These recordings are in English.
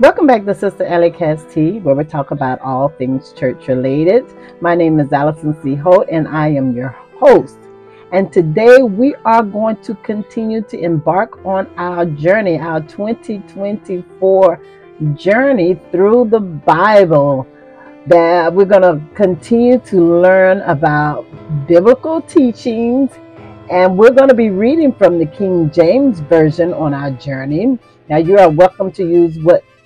Welcome back to Sister Alicatz Tea, where we talk about all things church related. My name is Allison C. Holt, and I am your host. And today we are going to continue to embark on our journey, our 2024 journey through the Bible. That we're going to continue to learn about biblical teachings, and we're going to be reading from the King James Version on our journey. Now, you are welcome to use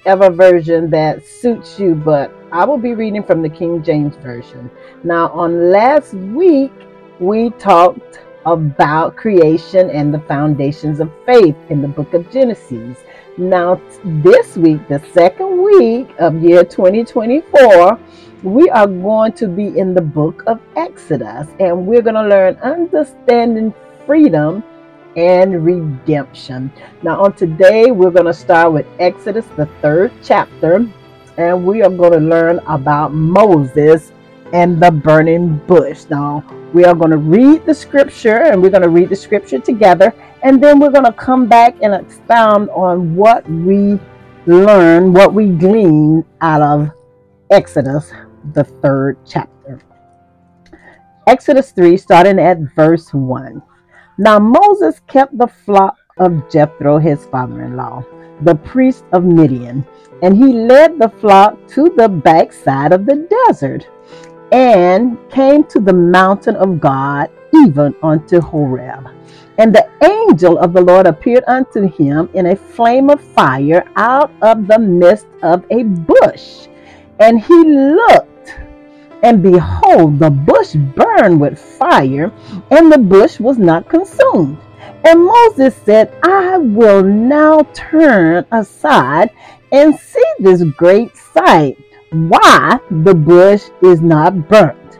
whatever version that suits you, but I will be reading from the King James Version. Now, on last week, we talked about creation and the foundations of faith in the book of Genesis. Now, this week, the second week of year 2024, we are going to be in the book of Exodus and we're going to learn understanding freedom and redemption. Now, on today, we're going to start with Exodus, the third chapter, and we are going to learn about Moses and the burning bush. Now, we are going to read the scripture and we're going to read the scripture together, and then we're going to come back and expound on what we learn, what we glean out of Exodus, the third chapter. Exodus 3, starting at verse 1. Now Moses kept the flock of Jethro, his father in law, the priest of Midian, and he led the flock to the backside of the desert and came to the mountain of God, even unto Horeb. And the angel of the Lord appeared unto him in a flame of fire out of the midst of a bush. And he looked, and behold, the bush burned with fire, and the bush was not consumed. And Moses said, I will now turn aside and see this great sight why the bush is not burnt.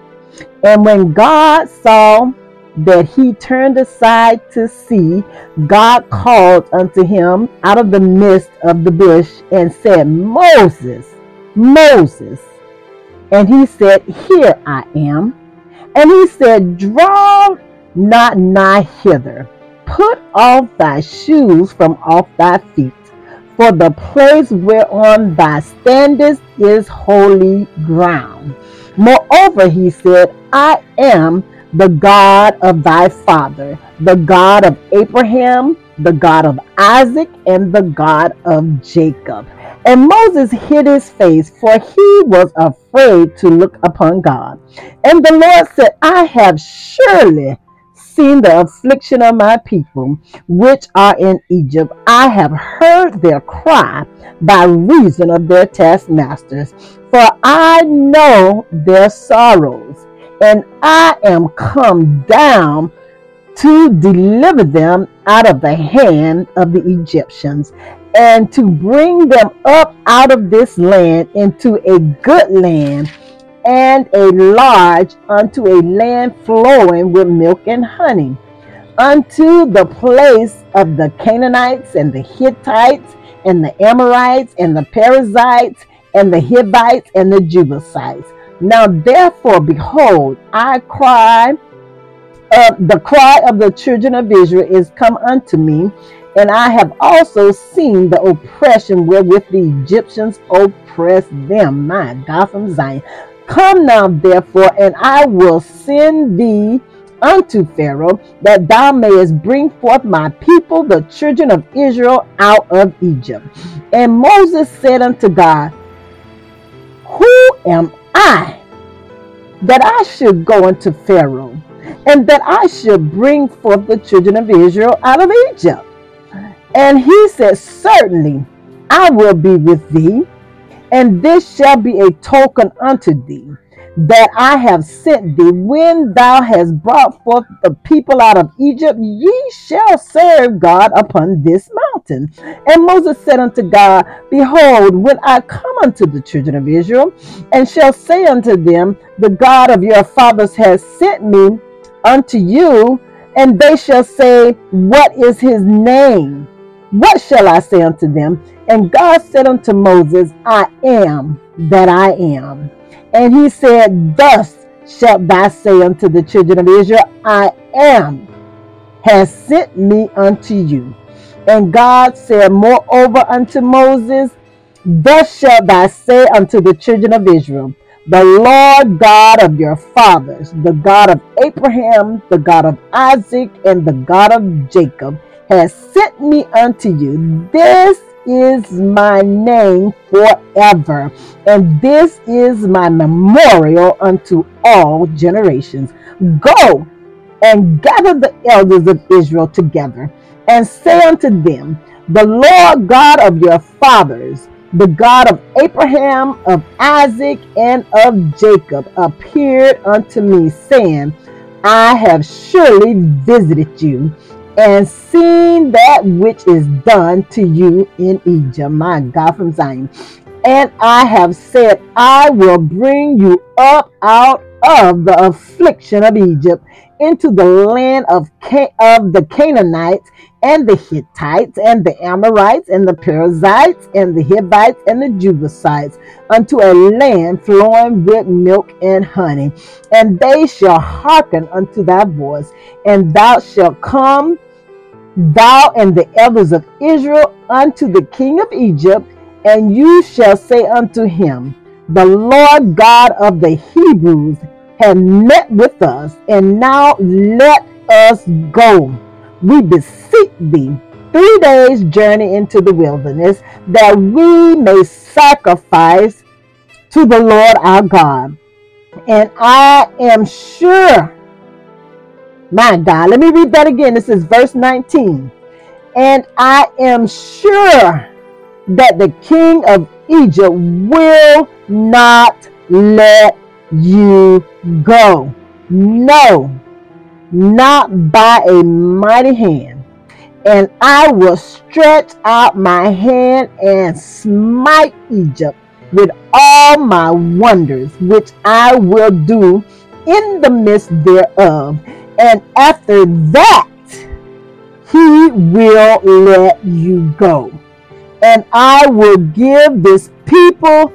And when God saw that he turned aside to see, God called unto him out of the midst of the bush and said, Moses, Moses. And he said, Here I am. And he said, Draw not nigh hither. Put off thy shoes from off thy feet for the place whereon thou standest is holy ground. Moreover, he said, I am the God of thy father, the God of Abraham, the God of Isaac, and the God of Jacob. And Moses hid his face, for he was afraid to look upon God. And the Lord said, I have surely seen the affliction of my people which are in Egypt. I have heard their cry by reason of their taskmasters, for I know their sorrows, and I am come down to deliver them out of the hand of the Egyptians and to bring them up out of this land into a good land and a large unto a land flowing with milk and honey, unto the place of the Canaanites and the Hittites and the Amorites and the Perizzites and the Hivites and the Jebusites. Now therefore, behold, I cry, uh, the cry of the children of Israel is come unto me, and I have also seen the oppression wherewith the Egyptians oppress them. My God from Zion. Come now, therefore, and I will send thee unto Pharaoh, that thou mayest bring forth my people, the children of Israel, out of Egypt. And Moses said unto God, Who am I that I should go unto Pharaoh, and that I should bring forth the children of Israel out of Egypt? And he said, Certainly I will be with thee and this shall be a token unto thee that I have sent thee. When thou hast brought forth the people out of Egypt, ye shall serve God upon this mountain. And Moses said unto God, Behold, when I come unto the children of Israel, and shall say unto them, The God of your fathers has sent me unto you, and they shall say, What is his name? What shall I say unto them? And God said unto Moses, I am that I am. And he said, Thus shalt thou say unto the children of Israel, I am, has sent me unto you. And God said moreover unto Moses, Thus shalt thou say unto the children of Israel, The Lord God of your fathers, the God of Abraham, the God of Isaac, and the God of Jacob, has sent me unto you. This is my name forever, and this is my memorial unto all generations. Go and gather the elders of Israel together, and say unto them, The Lord God of your fathers, the God of Abraham, of Isaac, and of Jacob, appeared unto me, saying, I have surely visited you and seen that which is done to you in Egypt, my God from Zion. And I have said, I will bring you up out of the affliction of Egypt into the land of, Can- of the Canaanites and the Hittites and the Amorites and the Perizzites and the Hivites and the Jebusites unto a land flowing with milk and honey. And they shall hearken unto thy voice, and thou shalt come, thou and the elders of Israel, unto the king of Egypt, and you shall say unto him, The Lord God of the Hebrews hath met with us, and now let us go. We beseech thee three days' journey into the wilderness, that we may sacrifice to the Lord our God. And I am sure, my God, let me read that again. This is verse 19. And I am sure that the king of Egypt will not let you go. No, not by a mighty hand. And I will stretch out my hand and smite Egypt with all my wonders, which I will do in the midst thereof. And after that, he will let you go. And I will give this people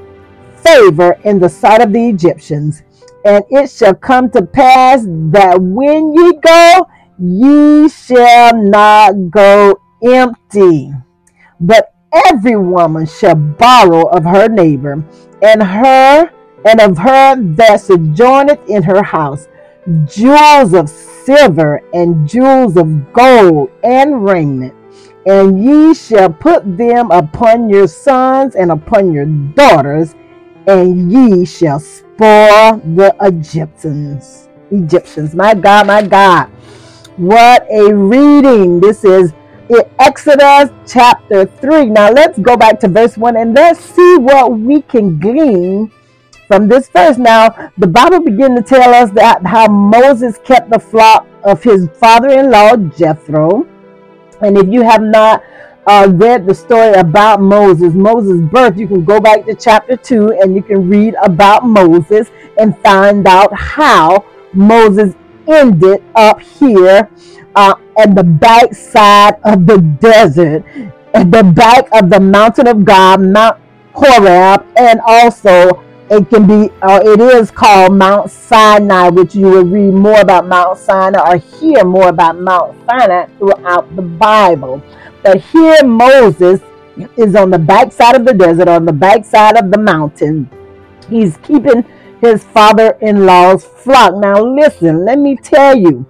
favor in the sight of the Egyptians. And it shall come to pass that when ye go, ye shall not go empty, but every woman shall borrow of her neighbor, and her and of her that sojourneth in her house, jewels of silver and jewels of gold and raiment. And ye shall put them upon your sons and upon your daughters, and ye shall spoil the Egyptians. Egyptians, my God, my God. What a reading. This is in Exodus chapter 3. Now let's go back to verse 1 and let's see what we can glean from this verse. Now, the Bible begins to tell us that how Moses kept the flock of his father-in-law Jethro. And if you have not uh, read the story about Moses, Moses' birth, you can go back to chapter 2 and you can read about Moses and find out how Moses ended up here uh, at the backside of the desert, at the back of the mountain of God, Mount Horeb, and also it can be, or it is called Mount Sinai, which you will read more about Mount Sinai or hear more about Mount Sinai throughout the Bible. But here Moses is on the backside of the desert, on the backside of the mountain. He's keeping his father-in-law's flock. Now listen, let me tell you,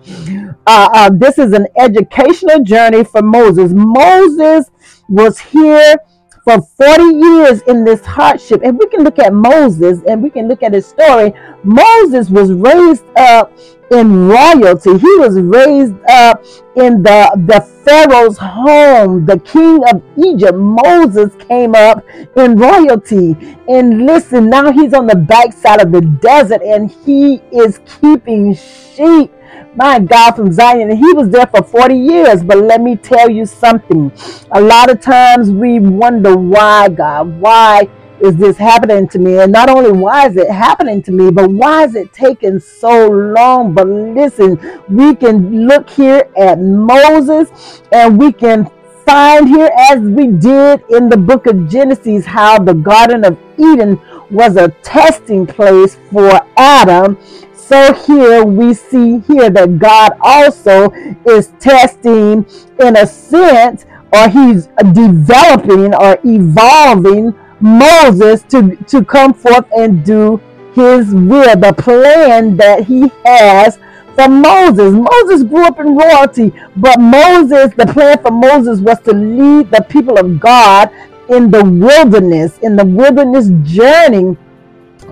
uh, uh, this is an educational journey for Moses. Moses was here for 40 years in this hardship. And we can look at Moses and we can look at his story. Moses was raised up in royalty. He was raised up in the, the Pharaoh's home, the king of Egypt. Moses came up in royalty. And listen, now he's on the backside of the desert and he is keeping sheep my God, from Zion. And he was there for 40 years. But let me tell you something. A lot of times we wonder why, God, why is this happening to me? And not only why is it happening to me, but why is it taking so long? But listen, we can look here at Moses and we can find here, as we did in the book of Genesis, how the Garden of Eden was a testing place for Adam so here we see here that God also is testing in a sense or he's developing or evolving Moses to, to come forth and do his will, the plan that he has for Moses. Moses grew up in royalty, but Moses, the plan for Moses was to lead the people of God in the wilderness, in the wilderness journey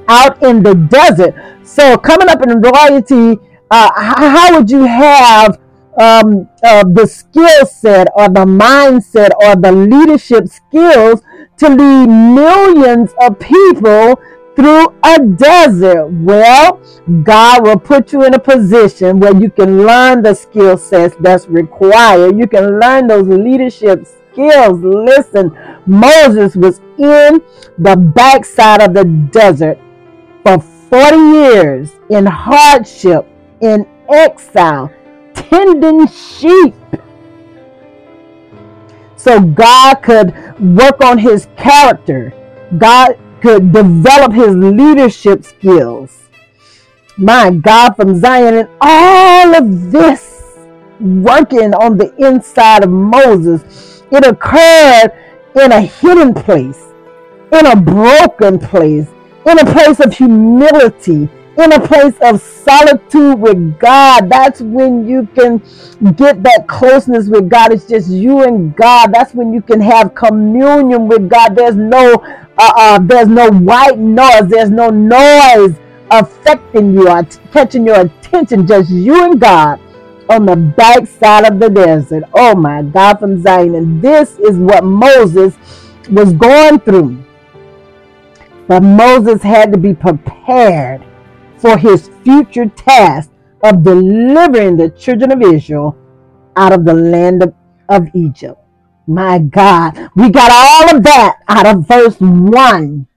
out in the desert. So, coming up in royalty, uh, how would you have um, uh, the skill set or the mindset or the leadership skills to lead millions of people through a desert? Well, God will put you in a position where you can learn the skill sets that's required. You can learn those leadership skills. Listen, Moses was in the backside of the desert for 40 years in hardship, in exile, tending sheep. So God could work on his character. God could develop his leadership skills. My God from Zion, and all of this working on the inside of Moses, it occurred in a hidden place, in a broken place, in a place of humility, in a place of solitude with God. That's when you can get that closeness with God. It's just you and God. That's when you can have communion with God. There's no uh, uh, there's no white noise. There's no noise affecting you or catching your attention. Just you and God on the backside of the desert. Oh my God, from Zion. And this is what Moses was going through. But Moses had to be prepared for his future task of delivering the children of Israel out of the land of, of Egypt. My God, we got all of that out of verse 1.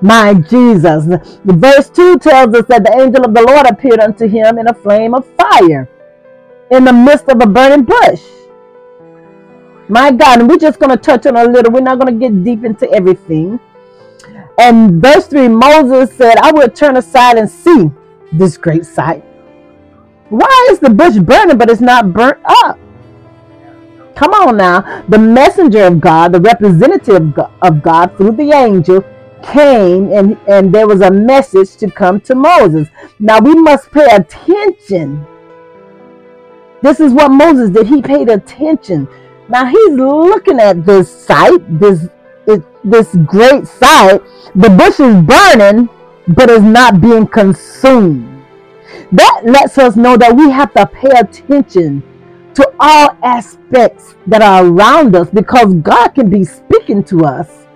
My Jesus. Verse 2 tells us that the angel of the Lord appeared unto him in a flame of fire in the midst of a burning bush. My God, and we're just going to touch on a little. We're not going to get deep into everything. And verse 3 Moses said, I will turn aside and see this great sight. Why is the bush burning, but it's not burnt up? Come on now. The messenger of God, the representative of God through the angel, came and, and there was a message to come to Moses. Now we must pay attention. This is what Moses did. He paid attention. Now he's looking at this sight, this it, this great sight, the bush is burning, but is not being consumed. That lets us know that we have to pay attention to all aspects that are around us because God can be speaking to us.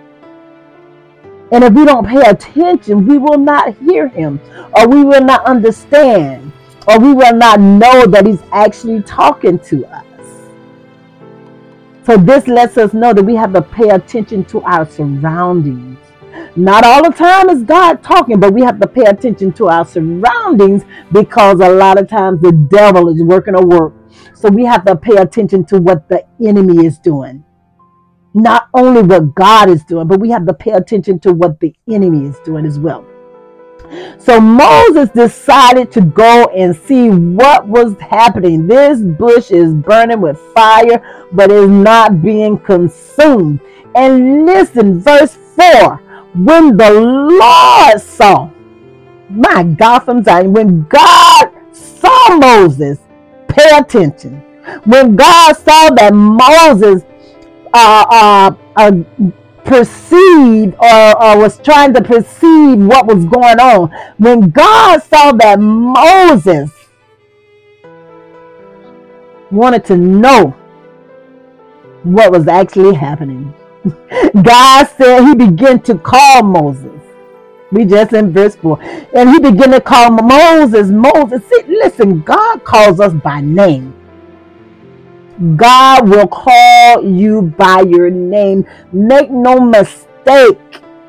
And if we don't pay attention, we will not hear Him, or we will not understand, or we will not know that He's actually talking to us. So this lets us know that we have to pay attention to our surroundings. Not all the time is God talking, but we have to pay attention to our surroundings because a lot of times the devil is working a work. So we have to pay attention to what the enemy is doing. Not only what God is doing, but we have to pay attention to what the enemy is doing as well. So Moses decided to go and see what was happening. This bush is burning with fire, but is not being consumed. And listen, verse 4 when the Lord saw, my God from Zion, when God saw Moses, pay attention. When God saw that Moses uh, uh, uh, perceived or, or was trying to perceive what was going on. When God saw that Moses wanted to know what was actually happening, God said he began to call Moses. We just in verse 4. And he began to call Moses, Moses. See, listen, God calls us by name. God will call you by your name. Make no mistake,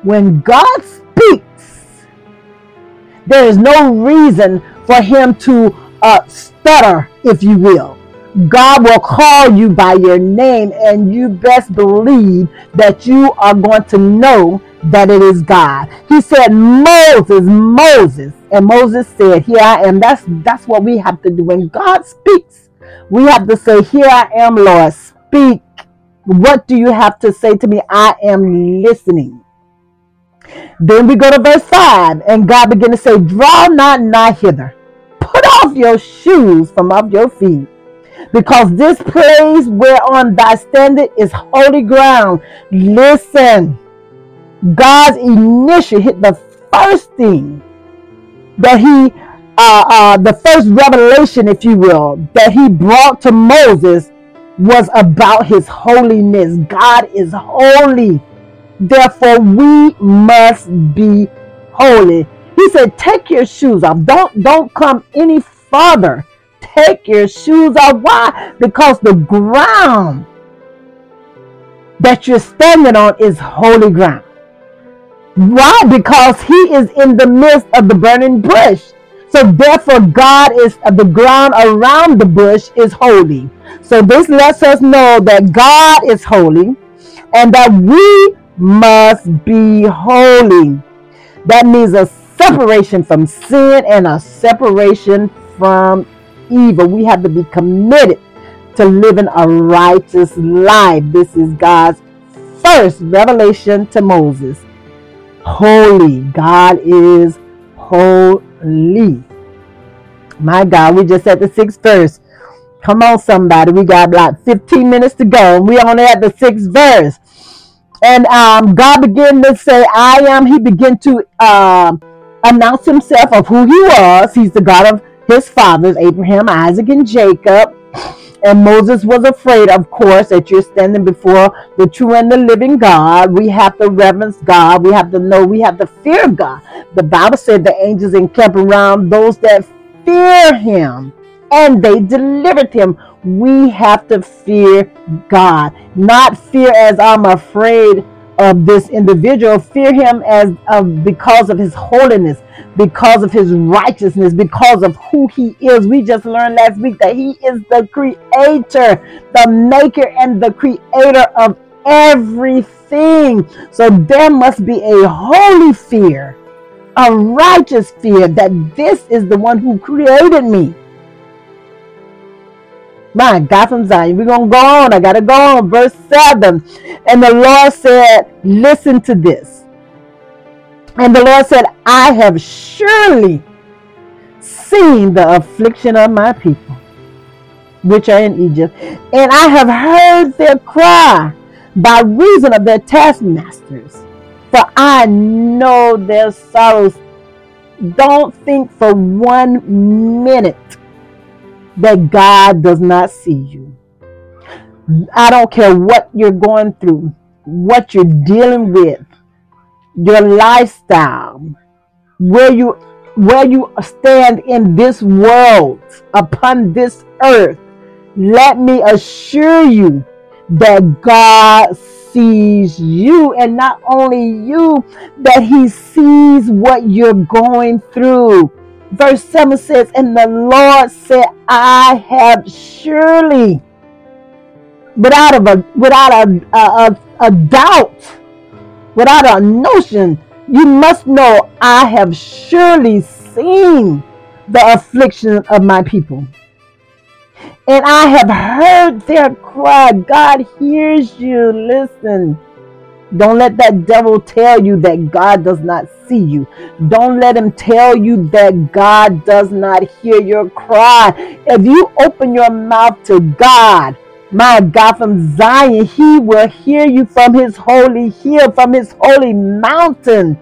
when God speaks, there is no reason for him to uh, stutter, if you will. God will call you by your name, and you best believe that you are going to know that it is God. He said, Moses, Moses. And Moses said, Here I am. That's that's what we have to do. When God speaks, we have to say, Here I am, Lord, speak. What do you have to say to me? I am listening. Then we go to verse 5, and God began to say, Draw not nigh hither. Put off your shoes from off your feet, because this place whereon thy standeth is holy ground. Listen, God's initial hit the first thing that he uh, uh, the first revelation, if you will, that he brought to Moses was about his holiness. God is holy. Therefore, we must be holy. He said, Take your shoes off. Don't, don't come any farther. Take your shoes off. Why? Because the ground that you're standing on is holy ground. Why? Because he is in the midst of the burning bush. So therefore, God is uh, the ground around the bush is holy. So this lets us know that God is holy and that we must be holy. That means a separation from sin and a separation from evil. We have to be committed to living a righteous life. This is God's first revelation to Moses. Holy. God is holy. My God, we just at the sixth verse. Come on, somebody. We got like 15 minutes to go. We only at the sixth verse. And um, God began to say, I am. He began to uh, announce himself of who he was. He's the God of his fathers, Abraham, Isaac, and Jacob. And Moses was afraid, of course, that you're standing before the true and the living God. We have to reverence God. We have to know, we have to fear God. The Bible said the angels encamp around those that fear him and they delivered him. We have to fear God, not fear as I'm afraid of this individual. Fear him as uh, because of his holiness, because of his righteousness, because of who he is. We just learned last week that he is the creator, the maker, and the creator of everything. So there must be a holy fear, a righteous fear that this is the one who created me. My God from Zion. We're going to go on. I got to go on. Verse 7. And the Lord said, Listen to this. And the Lord said, I have surely seen the affliction of my people, which are in Egypt, and I have heard their cry by reason of their taskmasters, for I know their sorrows. Don't think for one minute that God does not see you. I don't care what you're going through, what you're dealing with, your lifestyle, where you where you stand in this world, upon this earth. Let me assure you that God sees you and not only you, that he sees what you're going through verse 7 says, And the Lord said, I have surely, without a without a, a, a doubt, without a notion, you must know I have surely seen the affliction of my people. And I have heard their cry. God hears you. Listen. Don't let that devil tell you that God does not see you. Don't let him tell you that God does not hear your cry. If you open your mouth to God, my God, from Zion, he will hear you from his holy hill, from his holy mountain.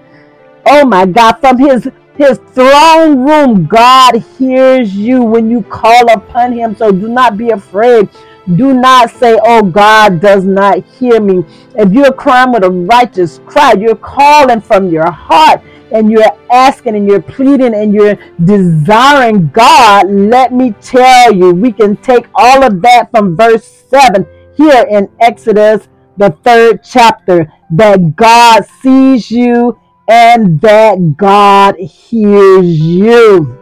Oh my God, from his his throne room, God hears you when you call upon him. So do not be afraid. Do not say, Oh, God does not hear me. If you're crying with a righteous cry, you're calling from your heart and you're asking and you're pleading and you're desiring God. Let me tell you, we can take all of that from verse 7 here in Exodus, the third chapter, that God sees you and that God hears you.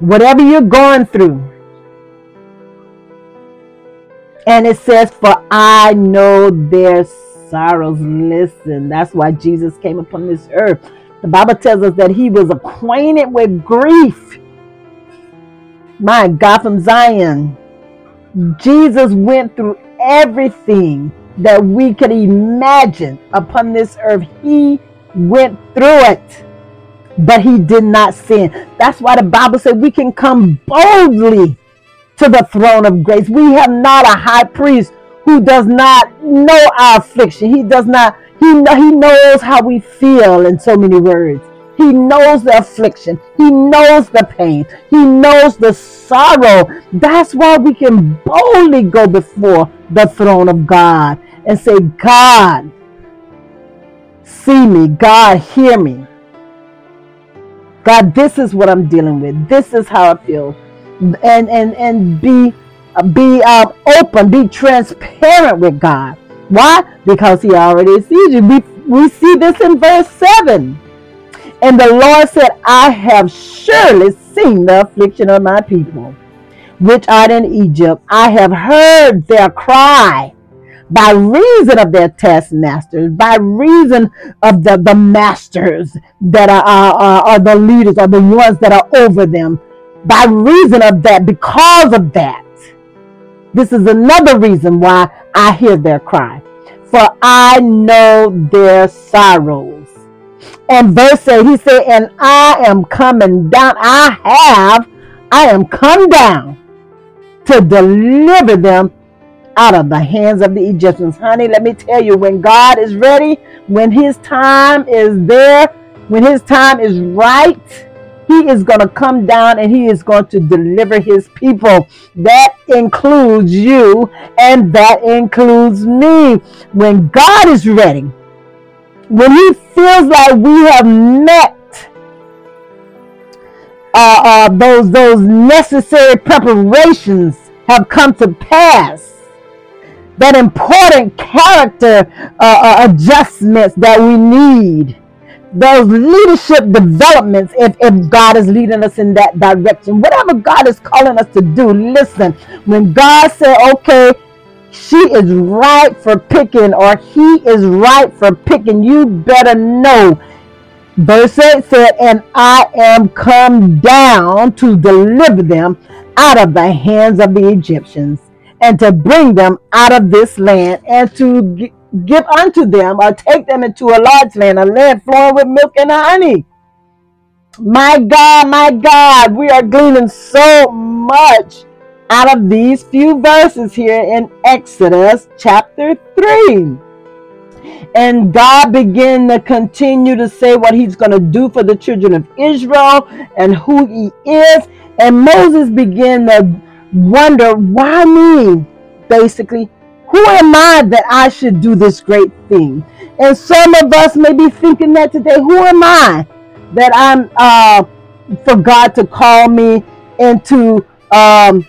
Whatever you're going through, and it says, For I know their sorrows. Listen, that's why Jesus came upon this earth. The Bible tells us that he was acquainted with grief. My God from Zion. Jesus went through everything that we could imagine upon this earth. He went through it, but he did not sin. That's why the Bible said we can come boldly to the throne of grace. We have not a high priest who does not know our affliction. He does not, he, know, he knows how we feel in so many words. He knows the affliction. He knows the pain. He knows the sorrow. That's why we can boldly go before the throne of God and say, God, see me. God, hear me. God, this is what I'm dealing with. This is how I feel. And and and be be um, open, be transparent with God. Why? Because He already sees you. We, we see this in verse 7. And the Lord said, I have surely seen the affliction of my people, which are in Egypt. I have heard their cry by reason of their taskmasters, by reason of the, the masters that are, are, are the leaders, are the ones that are over them, by reason of that, because of that. This is another reason why I hear their cry. For I know their sorrows. And verse 8, he said, And I am coming down. I have, I am come down to deliver them out of the hands of the Egyptians. Honey, let me tell you, when God is ready, when his time is there, when his time is right, he is going to come down and he is going to deliver his people. That includes you and that includes me. When God is ready, when he feels like we have met uh, uh, those those necessary preparations have come to pass, that important character uh, uh adjustments that we need those leadership developments if, if God is leading us in that direction. Whatever God is calling us to do, listen, when God said, okay, she is right for picking or he is right for picking, you better know. Verse 8 said, And I am come down to deliver them out of the hands of the Egyptians and to bring them out of this land and to give unto them or take them into a large land, a land flowing with milk and honey. My God, my God, we are gleaning so much out of these few verses here in Exodus chapter 3. And God began to continue to say what he's going to do for the children of Israel and who he is. And Moses began to wonder, why me? Basically, who am I that I should do this great thing? And some of us may be thinking that today. Who am I that I'm uh, for God to call me into um,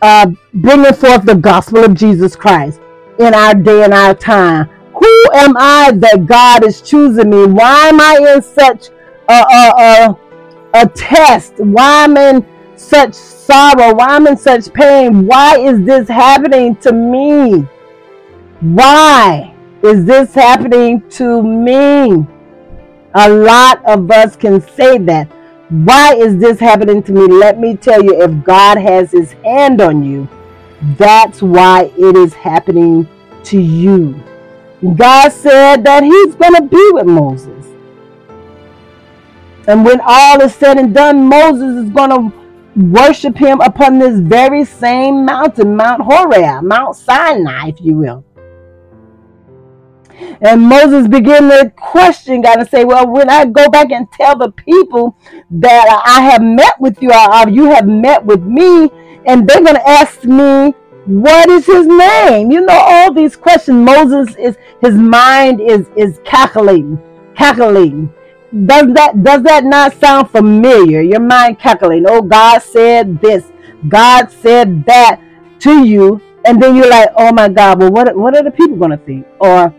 uh, bringing forth the gospel of Jesus Christ in our day and our time? Who am I that God is choosing me? Why am I in such a, a, a, a test? Why am I in such sorrow? Why am I in such pain? Why is this happening to me? Why is this happening to me? A lot of us can say that. Why is this happening to me? Let me tell you, if God has his hand on you, that's why it is happening to you. God said that he's going to be with Moses. And when all is said and done, Moses is going to worship him upon this very same mountain, Mount Horeb, Mount Sinai, if you will. And Moses began to question God and say, Well, when I go back and tell the people that I have met with you, or you have met with me, and they're going to ask me, What is his name? You know, all these questions. Moses is, his mind is, is calculating, calculating. Does that, does that not sound familiar? Your mind calculating. Oh, God said this, God said that to you. And then you're like, Oh my God, well, what, what are the people going to think? Or,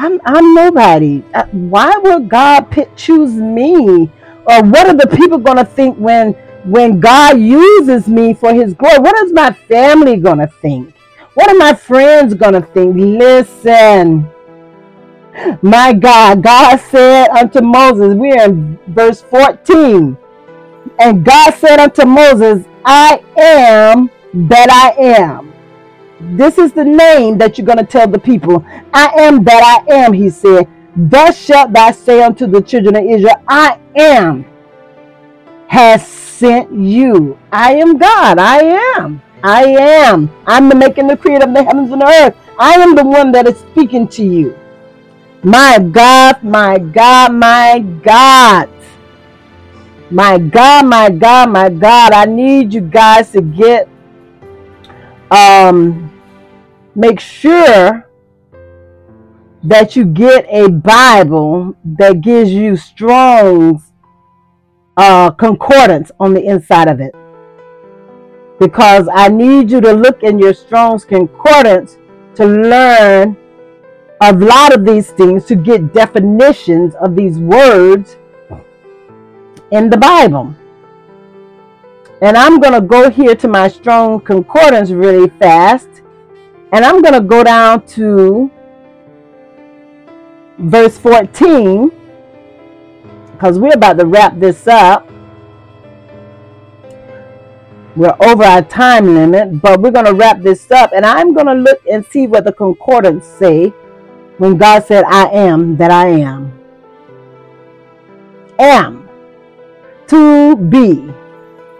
I'm I'm nobody. Uh, why would God pick, choose me? Or what are the people going to think when when God uses me for His glory? What is my family going to think? What are my friends going to think? Listen, my God, God said unto Moses, we're in verse 14. And God said unto Moses, I am that I am This is the name that you're going to tell the people. I am that I am, he said. Thus shalt thou say unto the children of Israel, I am has sent you. I am God. I am. I am. I'm the making the creator of the heavens and the earth. I am the one that is speaking to you. My God, my God, my God. My God, my God, my God. I need you guys to get um make sure that you get a Bible that gives you Strong's uh, concordance on the inside of it. Because I need you to look in your Strong's concordance to learn a lot of these things, to get definitions of these words in the Bible. And I'm going to go here to my Strong Concordance really fast. And I'm going to go down to verse 14 because we're about to wrap this up. We're over our time limit, but we're going to wrap this up. And I'm going to look and see what the concordance say when God said, I am that I am. Am. To be.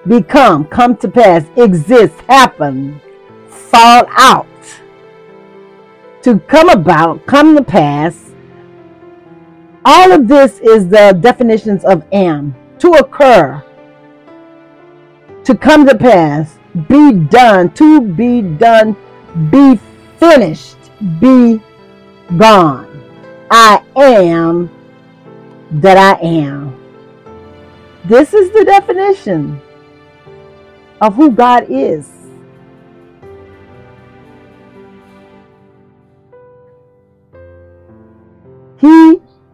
Become. Come to pass. Exist. Happen. Fall out. To come about. Come to pass all of this is the definitions of am to occur, to come to pass, be done, to be done, be finished, be gone. I am that I am. This is the definition of who God is.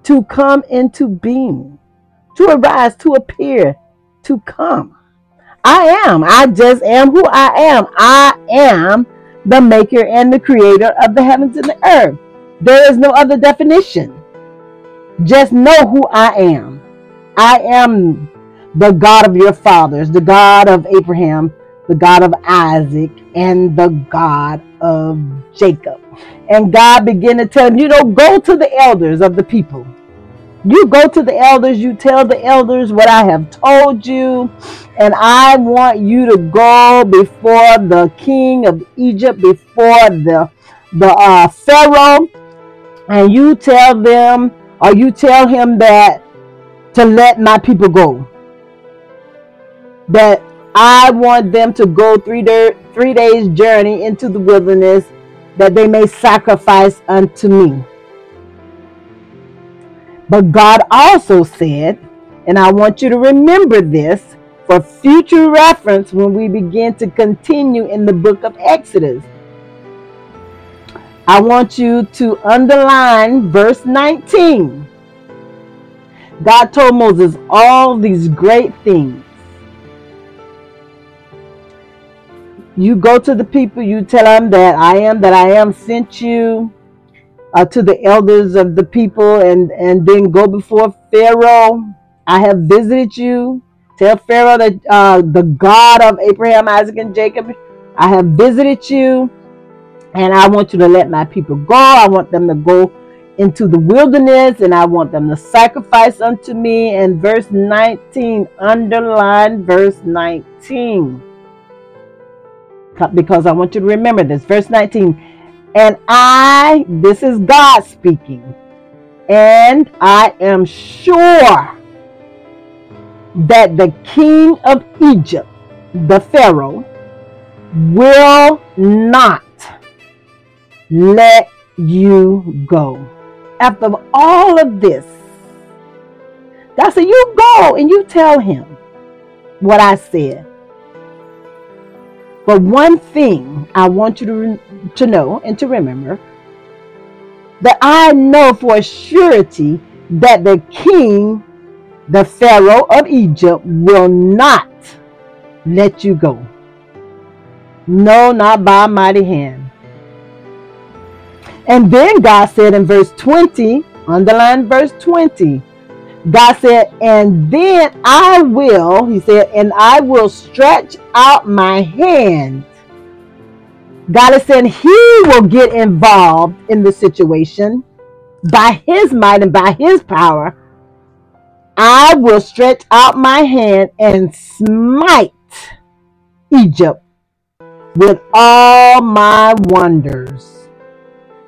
To come into being, to arise, to appear, to come. I am. I just am who I am. I am the maker and the creator of the heavens and the earth. There is no other definition. Just know who I am. I am the God of your fathers, the God of Abraham, the God of Isaac, and the God of Jacob. And God began to tell him, you know, go to the elders of the people you go to the elders, you tell the elders what I have told you, and I want you to go before the king of Egypt, before the the uh, Pharaoh, and you tell them, or you tell him that to let my people go. That I want them to go three day, three days journey into the wilderness, that they may sacrifice unto me. But God also said, and I want you to remember this for future reference when we begin to continue in the book of Exodus. I want you to underline verse 19. God told Moses all these great things. You go to the people, you tell them that I am that I am sent you uh, to the elders of the people and, and then go before Pharaoh. I have visited you. Tell Pharaoh that uh, the God of Abraham, Isaac, and Jacob, I have visited you. And I want you to let my people go. I want them to go into the wilderness and I want them to sacrifice unto me. And verse 19, underline verse 19. Because I want you to remember this. Verse 19 and I, this is God speaking, and I am sure that the king of Egypt, the Pharaoh, will not let you go. After all of this, God said, You go and you tell him what I said. But one thing I want you to, to know and to remember that I know for a surety that the king, the Pharaoh of Egypt, will not let you go. No, not by a mighty hand. And then God said in verse 20, underline verse 20, God said, and then I will, he said, and I will stretch out my hand God is saying He will get involved in the situation by His might and by His power. I will stretch out my hand and smite Egypt with all my wonders,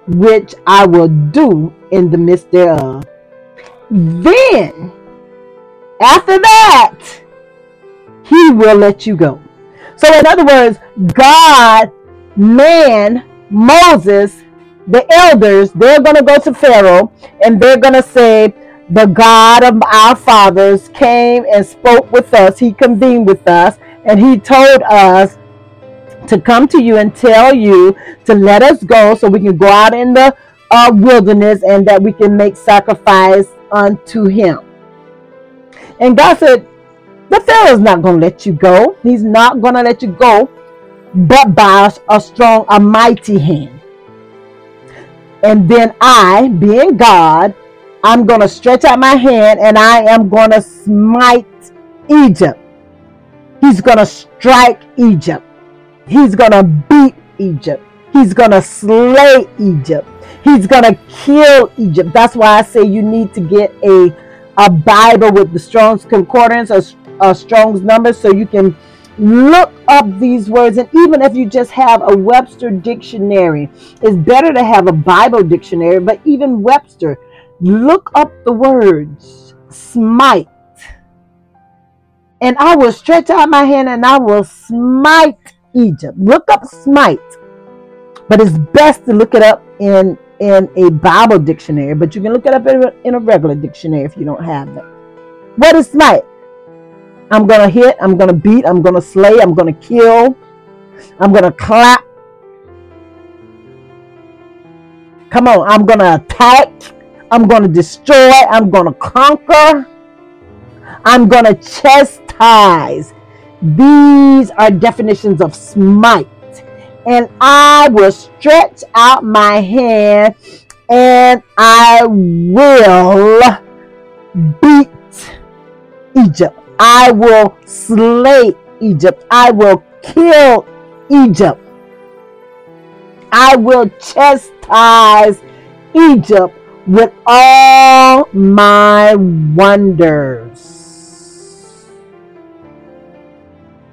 which I will do in the midst thereof. Then, after that, He will let you go. So, in other words, God, man, Moses, the elders, they're going to go to Pharaoh and they're going to say, The God of our fathers came and spoke with us. He convened with us and he told us to come to you and tell you to let us go so we can go out in the uh, wilderness and that we can make sacrifice unto him. And God said, the Pharaoh's not going to let you go. He's not going to let you go, but by a strong, a mighty hand. And then I, being God, I'm going to stretch out my hand and I am going to smite Egypt. He's going to strike Egypt. He's going to beat Egypt. He's going to slay Egypt. He's going to kill Egypt. That's why I say you need to get a, a Bible with the Strong's Concordance or, or Strong's numbers so you can look up these words. And even if you just have a Webster dictionary, it's better to have a Bible dictionary, but even Webster, look up the words smite. And I will stretch out my hand and I will smite Egypt. Look up smite. But it's best to look it up in in a Bible dictionary, but you can look it up in a, in a regular dictionary if you don't have it. What is smite? I'm going to hit, I'm going to beat, I'm going to slay, I'm going to kill, I'm going to clap. Come on, I'm going to attack, I'm going to destroy, I'm going to conquer, I'm going to chastise. These are definitions of smite. And I will stretch out my hand and I will beat Egypt. I will slay Egypt. I will kill Egypt. I will chastise Egypt with all my wonders.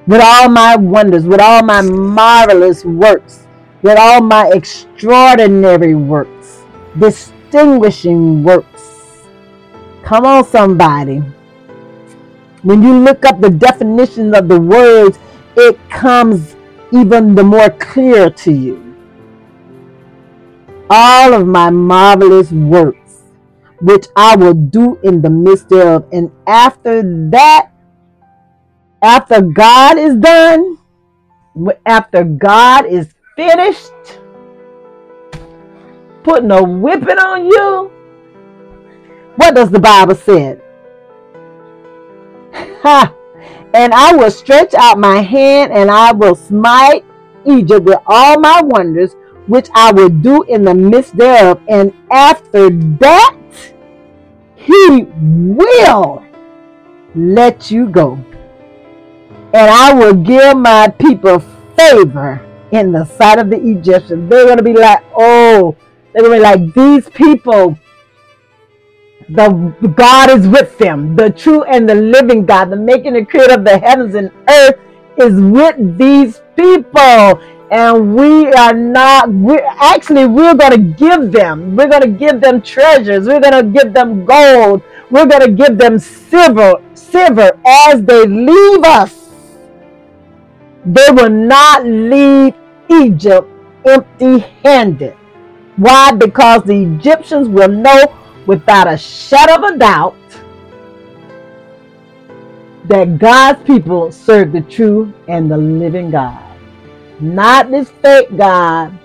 With all my wonders, with all my marvelous works, with all my extraordinary works, distinguishing works. Come on, somebody. When you look up the definitions of the words, it comes even the more clear to you. All of my marvelous works, which I will do in the midst of. And after that, after God is done, after God is finished putting a whipping on you, what does the Bible say? Ha! And I will stretch out my hand and I will smite Egypt with all my wonders, which I will do in the midst thereof. And after that, he will let you go and I will give my people favor in the sight of the Egyptians. They're going to be like, oh, they're going to be like, these people, the God is with them. The true and the living God, the making and creator of the heavens and earth is with these people. And we are not, we're actually, we're going to give them, we're going to give them treasures. We're going to give them gold. We're going to give them silver, silver as they leave us they will not leave Egypt empty handed. Why? Because the Egyptians will know without a shadow of a doubt that God's people serve the true and the living God. Not this fake God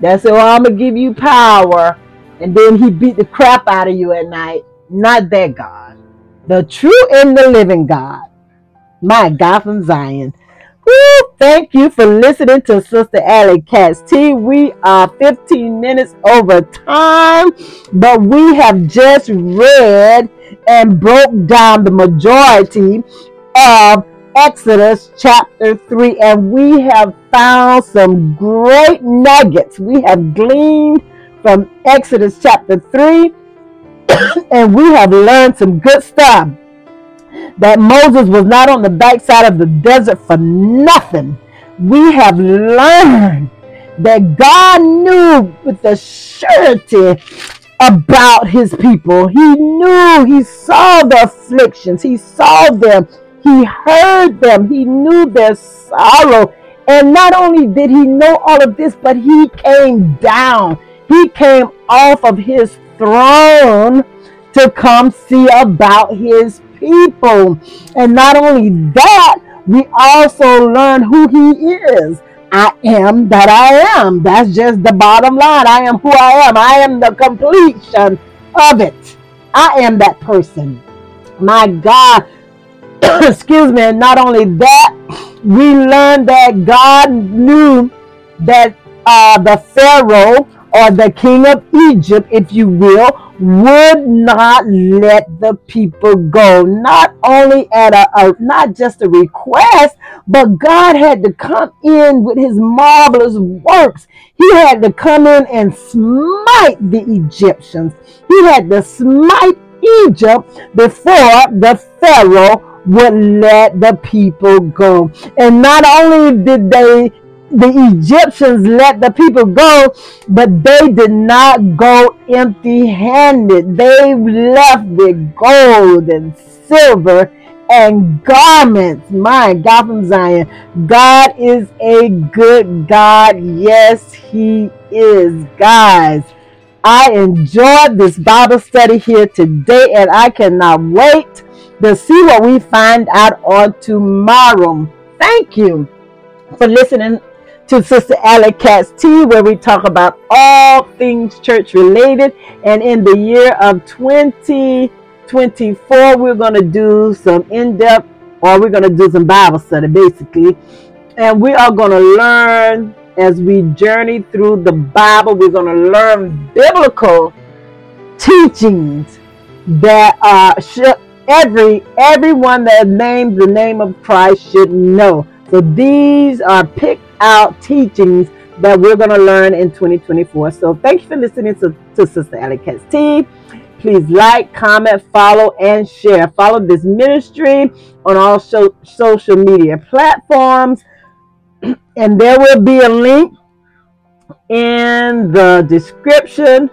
that said, oh, well, I'm going to give you power and then he beat the crap out of you at night. Not that God. The true and the living God. My God from Zion. Woo, thank you for listening to Sister Alicatz Tea. We are 15 minutes over time, but we have just read and broke down the majority of Exodus chapter 3, and we have found some great nuggets. We have gleaned from Exodus chapter 3, and we have learned some good stuff. That Moses was not on the backside of the desert for nothing. We have learned that God knew with the surety about his people. He knew, he saw the afflictions, he saw them, he heard them, he knew their sorrow. And not only did he know all of this, but he came down. He came off of his throne to come see about his people. And not only that, we also learn who he is. I am that I am. That's just the bottom line. I am who I am. I am the completion of it. I am that person. My God. Excuse me. And not only that, we learned that God knew that uh, the Pharaoh or the king of Egypt, if you will, would not let the people go. Not only at a, a, not just a request, but God had to come in with his marvelous works. He had to come in and smite the Egyptians. He had to smite Egypt before the Pharaoh would let the people go. And not only did they the Egyptians let the people go, but they did not go empty handed. They left with gold and silver and garments. My God from Zion. God is a good God. Yes, He is. Guys, I enjoyed this Bible study here today, and I cannot wait to see what we find out on tomorrow. Thank you for listening to Sister Alicatz Tea, where we talk about all things church related. And in the year of 2024, we're going to do some in depth, or we're going to do some Bible study basically. And we are going to learn as we journey through the Bible, we're going to learn biblical teachings that uh, every everyone that names the name of Christ should know. So these are picked out teachings that we're going to learn in 2024. So thank you for listening to, to Sister Alicatz. Please like, comment, follow, and share. Follow this ministry on all so, social media platforms. And there will be a link in the description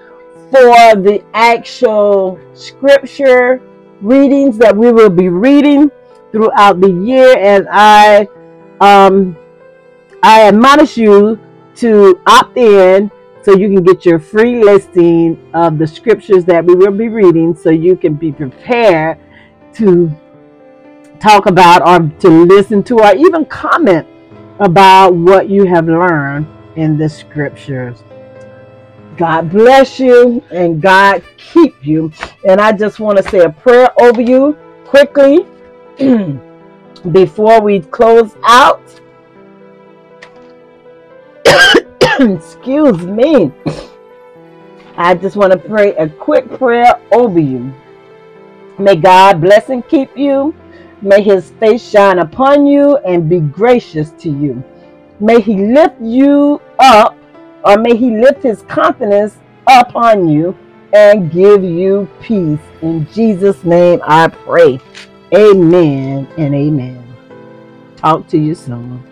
for the actual scripture readings that we will be reading throughout the year. And I um, I admonish you to opt in so you can get your free listing of the scriptures that we will be reading so you can be prepared to talk about or to listen to or even comment about what you have learned in the scriptures. God bless you and God keep you. And I just want to say a prayer over you quickly before we close out. Excuse me. I just want to pray a quick prayer over you. May God bless and keep you. May his face shine upon you and be gracious to you. May he lift you up, or may he lift his confidence upon you and give you peace. In Jesus' name I pray. Amen and amen. Talk to you soon.